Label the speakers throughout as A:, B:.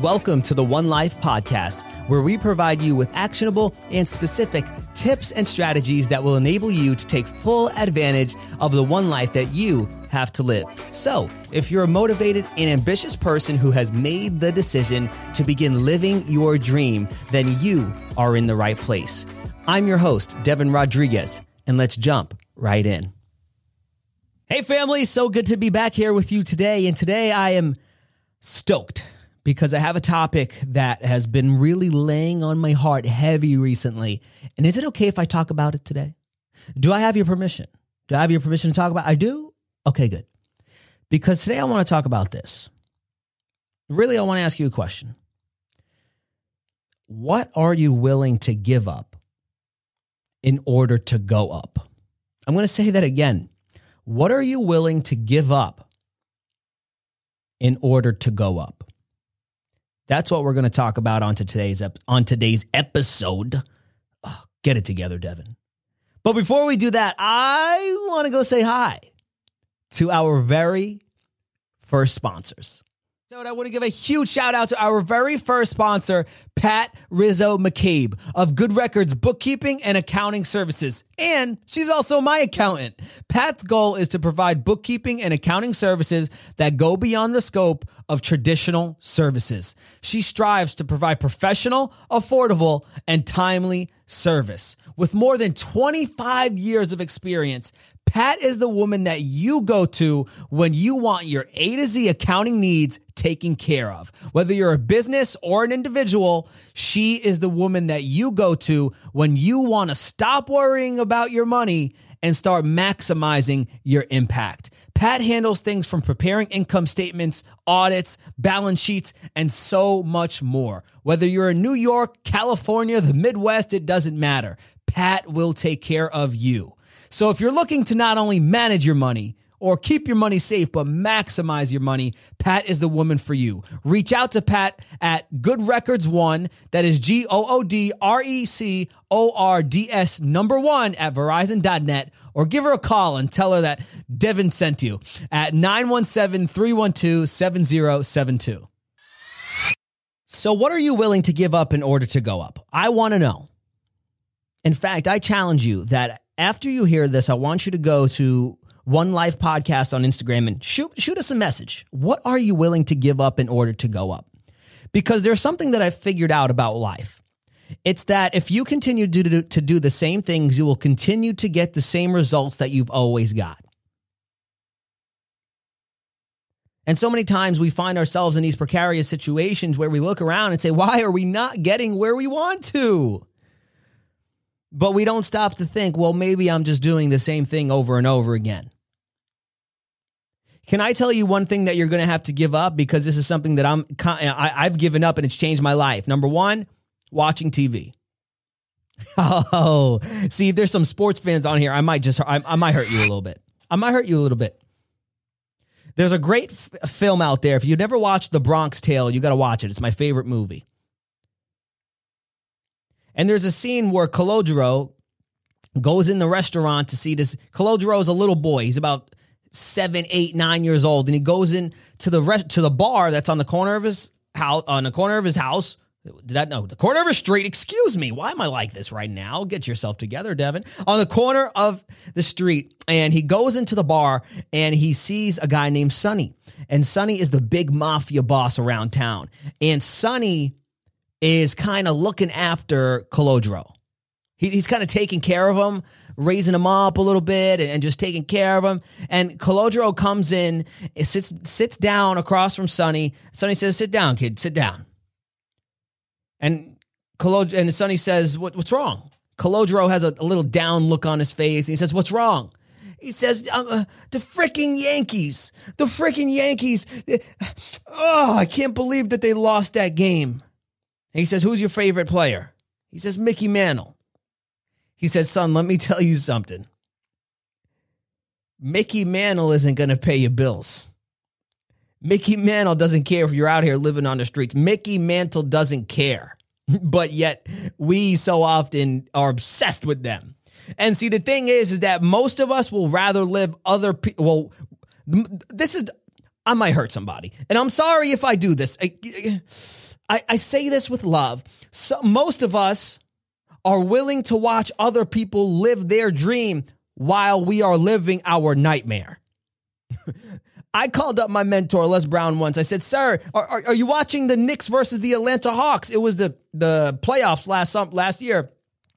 A: Welcome to the One Life podcast, where we provide you with actionable and specific tips and strategies that will enable you to take full advantage of the one life that you have to live. So, if you're a motivated and ambitious person who has made the decision to begin living your dream, then you are in the right place. I'm your host, Devin Rodriguez, and let's jump right in. Hey, family, so good to be back here with you today. And today I am stoked because I have a topic that has been really laying on my heart heavy recently. And is it okay if I talk about it today? Do I have your permission? Do I have your permission to talk about? It? I do. Okay, good. Because today I want to talk about this. Really, I want to ask you a question. What are you willing to give up in order to go up? I'm going to say that again. What are you willing to give up in order to go up? That's what we're going to talk about on today's ep- on today's episode. Oh, get it together, Devin. But before we do that, I want to go say hi to our very first sponsors. I want to give a huge shout out to our very first sponsor, Pat Rizzo McCabe of Good Records Bookkeeping and Accounting Services. And she's also my accountant. Pat's goal is to provide bookkeeping and accounting services that go beyond the scope of traditional services. She strives to provide professional, affordable, and timely service. With more than 25 years of experience, Pat is the woman that you go to when you want your A to Z accounting needs taken care of. Whether you're a business or an individual, she is the woman that you go to when you want to stop worrying about your money and start maximizing your impact. Pat handles things from preparing income statements, audits, balance sheets, and so much more. Whether you're in New York, California, the Midwest, it doesn't matter. Pat will take care of you. So if you're looking to not only manage your money, or keep your money safe but maximize your money, Pat is the woman for you. Reach out to Pat at Good Records One. That is G O O D R E C O R D S number one at Verizon.net or give her a call and tell her that Devin sent you at 917 312 7072. So, what are you willing to give up in order to go up? I want to know. In fact, I challenge you that after you hear this, I want you to go to One Life Podcast on Instagram and shoot, shoot us a message. What are you willing to give up in order to go up? Because there's something that I've figured out about life. It's that if you continue to do, to do the same things, you will continue to get the same results that you've always got. And so many times we find ourselves in these precarious situations where we look around and say, why are we not getting where we want to? But we don't stop to think, well, maybe I'm just doing the same thing over and over again. Can I tell you one thing that you're going to have to give up because this is something that I'm I've given up and it's changed my life. Number 1, watching TV. Oh, see, if there's some sports fans on here, I might just I, I might hurt you a little bit. I might hurt you a little bit. There's a great f- film out there. If you've never watched The Bronx Tale, you got to watch it. It's my favorite movie. And there's a scene where Calogero goes in the restaurant to see this. Calogero is a little boy. He's about seven, eight, nine years old, and he goes in to the rest to the bar that's on the corner of his house. On the corner of his house. Did that know the corner of a street? Excuse me. Why am I like this right now? Get yourself together, Devin. On the corner of the street, and he goes into the bar and he sees a guy named Sonny. And Sonny is the big mafia boss around town. And Sonny is kind of looking after Calogero. He, he's kind of taking care of him, raising him up a little bit, and, and just taking care of him. And Calogero comes in, sits sits down across from Sonny. Sonny says, "Sit down, kid. Sit down." And Calogero and Sonny says, what, "What's wrong?" Calogero has a, a, little down look on his face, and he says, "What's wrong?" He says, uh, uh "The freaking Yankees, the freaking Yankees. Oh, I can't believe that they lost that game." And he says, Who's your favorite player? He says, Mickey Mantle. He says, Son, let me tell you something. Mickey Mantle isn't going to pay your bills. Mickey Mantle doesn't care if you're out here living on the streets. Mickey Mantle doesn't care. But yet we so often are obsessed with them. And see, the thing is, is that most of us will rather live other people. Well, this is I might hurt somebody. And I'm sorry if I do this. I, I, I say this with love. So, most of us are willing to watch other people live their dream while we are living our nightmare. I called up my mentor, Les Brown, once. I said, Sir, are, are, are, you watching the Knicks versus the Atlanta Hawks? It was the, the playoffs last, last year.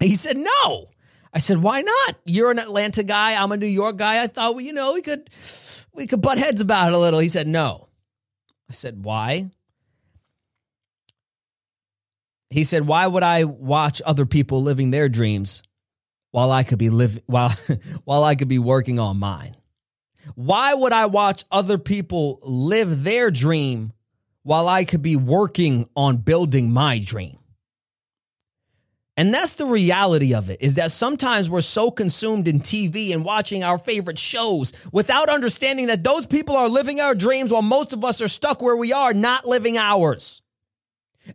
A: He said, No. I said, Why not? You're an Atlanta guy. I'm a New York guy. I thought, well, you know, we could we could butt heads about it a little. He said, No. I said, Why? He said, Why would I watch other people living their dreams while I could be living while while I could be working on mine? Why would I watch other people live their dream while I could be working on building my dream? And that's the reality of it is that sometimes we're so consumed in TV and watching our favorite shows without understanding that those people are living our dreams while most of us are stuck where we are, not living ours.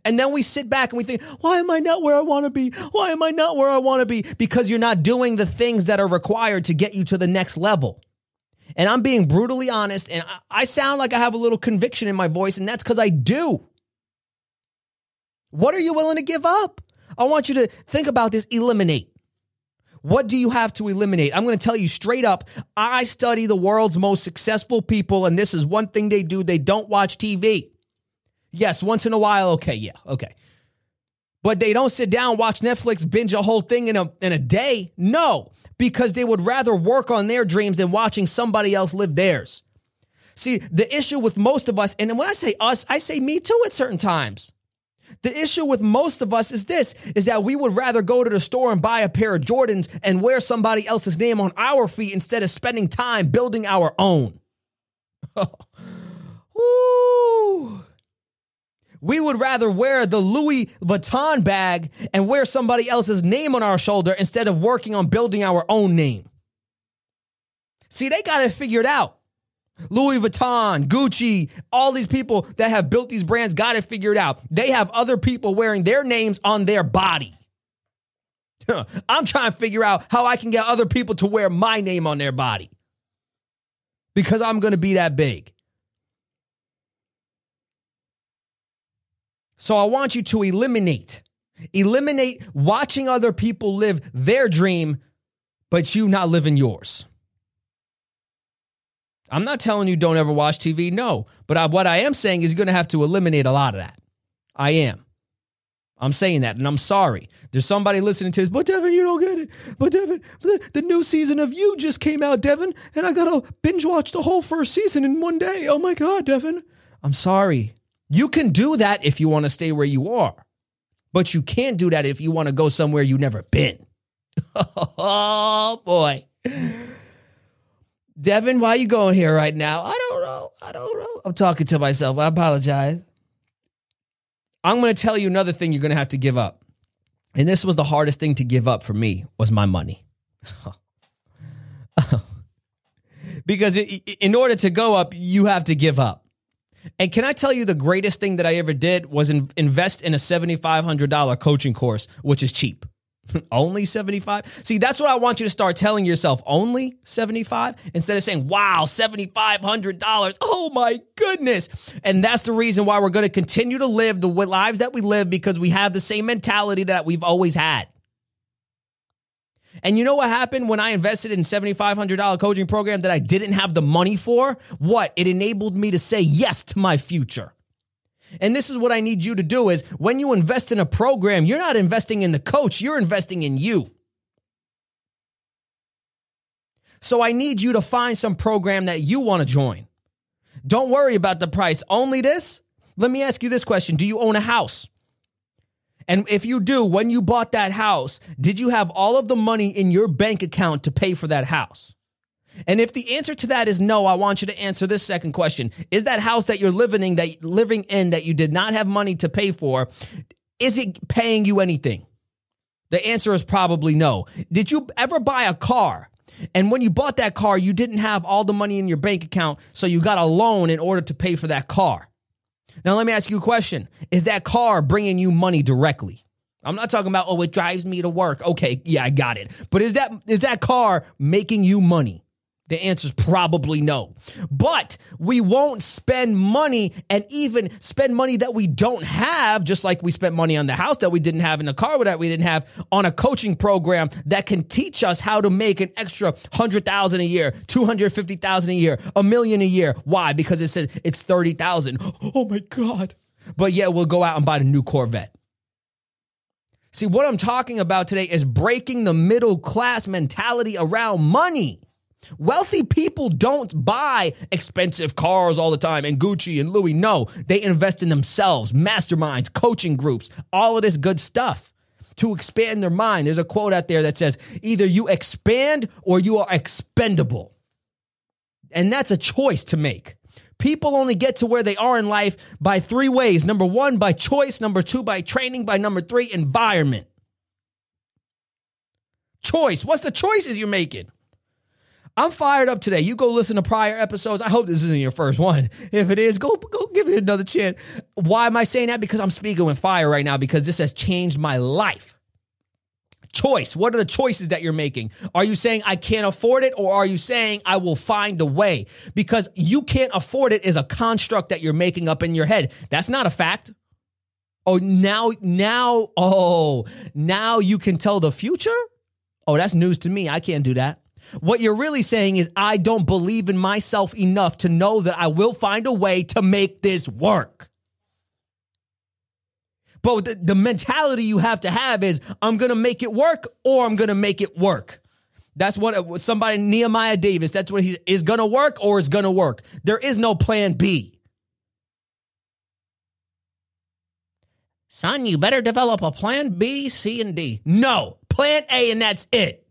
A: And then we sit back and we think, why am I not where I want to be? Why am I not where I want to be? Because you're not doing the things that are required to get you to the next level. And I'm being brutally honest, and I sound like I have a little conviction in my voice, and that's because I do. What are you willing to give up? I want you to think about this eliminate. What do you have to eliminate? I'm going to tell you straight up. I study the world's most successful people, and this is one thing they do they don't watch TV. Yes, once in a while, okay, yeah, okay. But they don't sit down, watch Netflix, binge a whole thing in a, in a day. No, because they would rather work on their dreams than watching somebody else live theirs. See, the issue with most of us, and when I say us, I say me too at certain times. The issue with most of us is this is that we would rather go to the store and buy a pair of Jordans and wear somebody else's name on our feet instead of spending time building our own. Woo. We would rather wear the Louis Vuitton bag and wear somebody else's name on our shoulder instead of working on building our own name. See, they got it figured out. Louis Vuitton, Gucci, all these people that have built these brands got it figured out. They have other people wearing their names on their body. I'm trying to figure out how I can get other people to wear my name on their body because I'm going to be that big. So I want you to eliminate, eliminate watching other people live their dream, but you not living yours. I'm not telling you don't ever watch TV, no. But I, what I am saying is you're going to have to eliminate a lot of that. I am. I'm saying that, and I'm sorry. There's somebody listening to this, but Devin, you don't get it. But Devin, the, the new season of You just came out, Devin, and I got to binge watch the whole first season in one day. Oh my God, Devin. I'm sorry. You can do that if you want to stay where you are, but you can't do that if you want to go somewhere you've never been. oh boy. Devin, why are you going here right now? I don't know. I don't know. I'm talking to myself. I apologize. I'm going to tell you another thing you're going to have to give up. And this was the hardest thing to give up for me was my money. because in order to go up, you have to give up. And can I tell you the greatest thing that I ever did was invest in a $7,500 coaching course, which is cheap. only 75 see that's what i want you to start telling yourself. Only 75 instead of saying wow $7500 oh my goodness. And that's the reason why we're going to continue to live the lives that we live because we have the same mentality that we've always had and you know what happened when I invested in $7,500 coaching program that I didn't have the money for? What? It enabled me to say yes to my future. And this is what I need you to do is when you invest in a program, you're not investing in the coach, you're investing in you. So I need you to find some program that you want to join. Don't worry about the price. Only this. Let me ask you this question. Do you own a house? And if you do, when you bought that house, did you have all of the money in your bank account to pay for that house? And if the answer to that is no, I want you to answer this second question. Is that house that you're living in that living in that you did not have money to pay for, is it paying you anything? The answer is probably no. Did you ever buy a car? And when you bought that car, you didn't have all the money in your bank account, so you got a loan in order to pay for that car. Now, let me ask you a question. Is that car bringing you money directly? I'm not talking about, oh, it drives me to work. Okay, yeah, I got it. But is that is that car making you money? The answer is probably no. But we won't spend money and even spend money that we don't have, just like we spent money on the house that we didn't have in the car that we didn't have on a coaching program that can teach us how to make an extra 100,000 a year, 250,000 a year, a million a year. Why? Because it says it's 30,000. Oh my God. But yet we'll go out and buy a new Corvette. See, what I'm talking about today is breaking the middle class mentality around money. Wealthy people don't buy expensive cars all the time and Gucci and Louis. No, they invest in themselves, masterminds, coaching groups, all of this good stuff to expand their mind. There's a quote out there that says either you expand or you are expendable. And that's a choice to make. People only get to where they are in life by three ways. Number one, by choice. Number two, by training. By number three, environment. Choice. What's the choices you're making? I'm fired up today. You go listen to prior episodes. I hope this isn't your first one. If it is, go go give it another chance. Why am I saying that? Because I'm speaking with fire right now because this has changed my life. Choice. What are the choices that you're making? Are you saying I can't afford it or are you saying I will find a way? Because you can't afford it is a construct that you're making up in your head. That's not a fact. Oh, now now oh, now you can tell the future? Oh, that's news to me. I can't do that. What you're really saying is, I don't believe in myself enough to know that I will find a way to make this work. But the, the mentality you have to have is, I'm going to make it work or I'm going to make it work. That's what somebody, Nehemiah Davis, that's what he is going to work or is going to work. There is no plan B. Son, you better develop a plan B, C, and D. No, plan A, and that's it.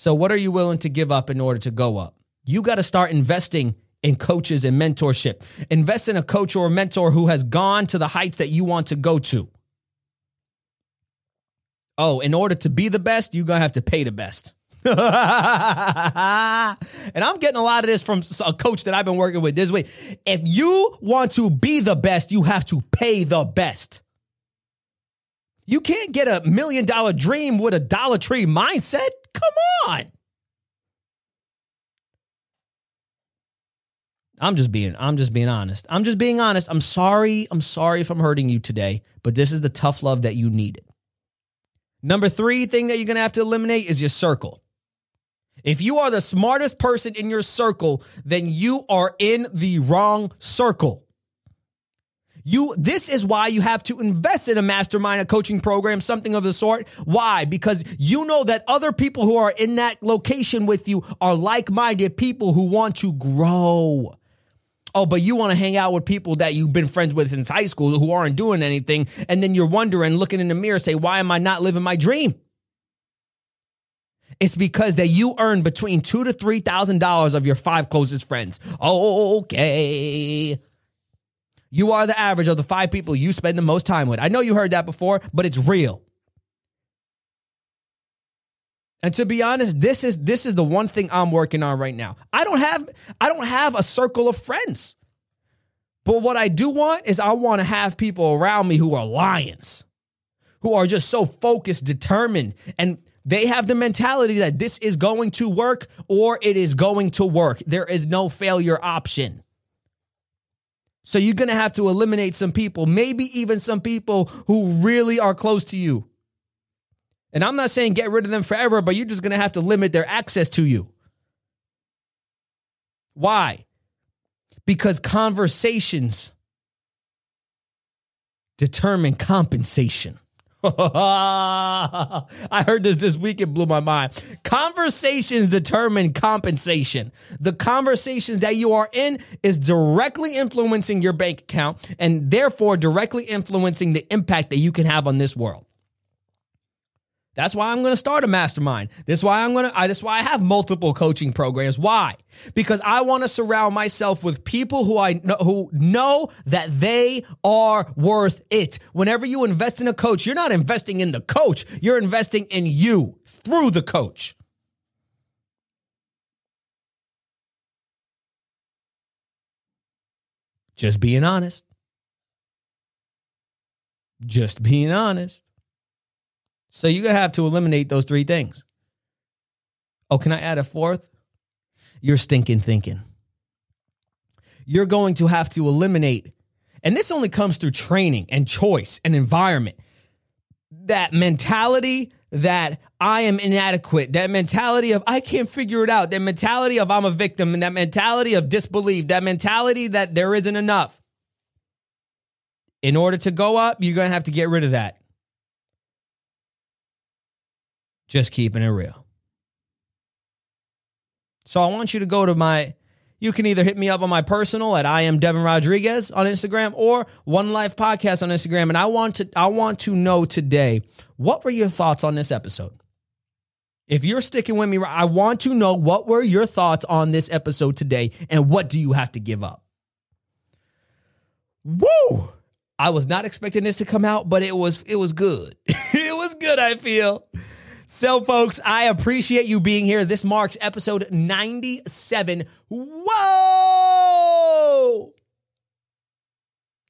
A: So, what are you willing to give up in order to go up? You got to start investing in coaches and mentorship. Invest in a coach or a mentor who has gone to the heights that you want to go to. Oh, in order to be the best, you're going to have to pay the best. and I'm getting a lot of this from a coach that I've been working with this week. If you want to be the best, you have to pay the best. You can't get a million dollar dream with a Dollar Tree mindset. Come on. I'm just being I'm just being honest. I'm just being honest. I'm sorry. I'm sorry if I'm hurting you today, but this is the tough love that you needed. Number 3 thing that you're going to have to eliminate is your circle. If you are the smartest person in your circle, then you are in the wrong circle. You this is why you have to invest in a mastermind, a coaching program, something of the sort. Why? Because you know that other people who are in that location with you are like-minded people who want to grow. Oh, but you want to hang out with people that you've been friends with since high school who aren't doing anything, and then you're wondering, looking in the mirror, say, "Why am I not living my dream?" It's because that you earn between two to three thousand dollars of your five closest friends. Oh, okay. You are the average of the five people you spend the most time with. I know you heard that before, but it's real. And to be honest, this is this is the one thing I'm working on right now. I don't have I don't have a circle of friends. But what I do want is I want to have people around me who are lions, who are just so focused, determined, and they have the mentality that this is going to work or it is going to work. There is no failure option. So you're going to have to eliminate some people, maybe even some people who really are close to you. And I'm not saying get rid of them forever, but you're just going to have to limit their access to you. Why? Because conversations determine compensation. I heard this this week. It blew my mind. Conversations determine compensation. The conversations that you are in is directly influencing your bank account and therefore directly influencing the impact that you can have on this world. That's why I'm going to start a mastermind. That's why I'm going to, that's why I have multiple coaching programs. Why? Because I want to surround myself with people who I know, who know that they are worth it. Whenever you invest in a coach, you're not investing in the coach. You're investing in you through the coach. Just being honest. Just being honest. So you're going to have to eliminate those three things. Oh, can I add a fourth? You're stinking thinking. You're going to have to eliminate, and this only comes through training and choice and environment. That mentality that I am inadequate, that mentality of I can't figure it out, that mentality of I'm a victim, and that mentality of disbelief, that mentality that there isn't enough. In order to go up, you're going to have to get rid of that. Just keeping it real. So I want you to go to my, you can either hit me up on my personal at I am Devin Rodriguez on Instagram or One Life Podcast on Instagram. And I want to, I want to know today, what were your thoughts on this episode? If you're sticking with me, I want to know what were your thoughts on this episode today and what do you have to give up? Woo! I was not expecting this to come out, but it was it was good. it was good, I feel. So, folks, I appreciate you being here. This marks episode 97. Whoa!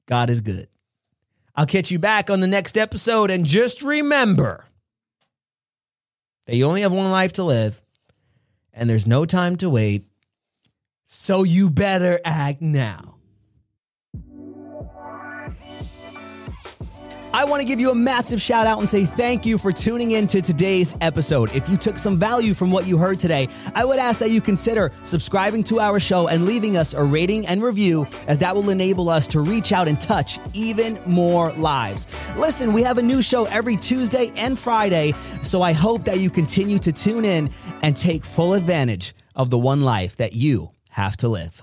A: God is good. I'll catch you back on the next episode. And just remember that you only have one life to live and there's no time to wait. So, you better act now. I want to give you a massive shout out and say thank you for tuning in to today's episode. If you took some value from what you heard today, I would ask that you consider subscribing to our show and leaving us a rating and review, as that will enable us to reach out and touch even more lives. Listen, we have a new show every Tuesday and Friday, so I hope that you continue to tune in and take full advantage of the one life that you have to live.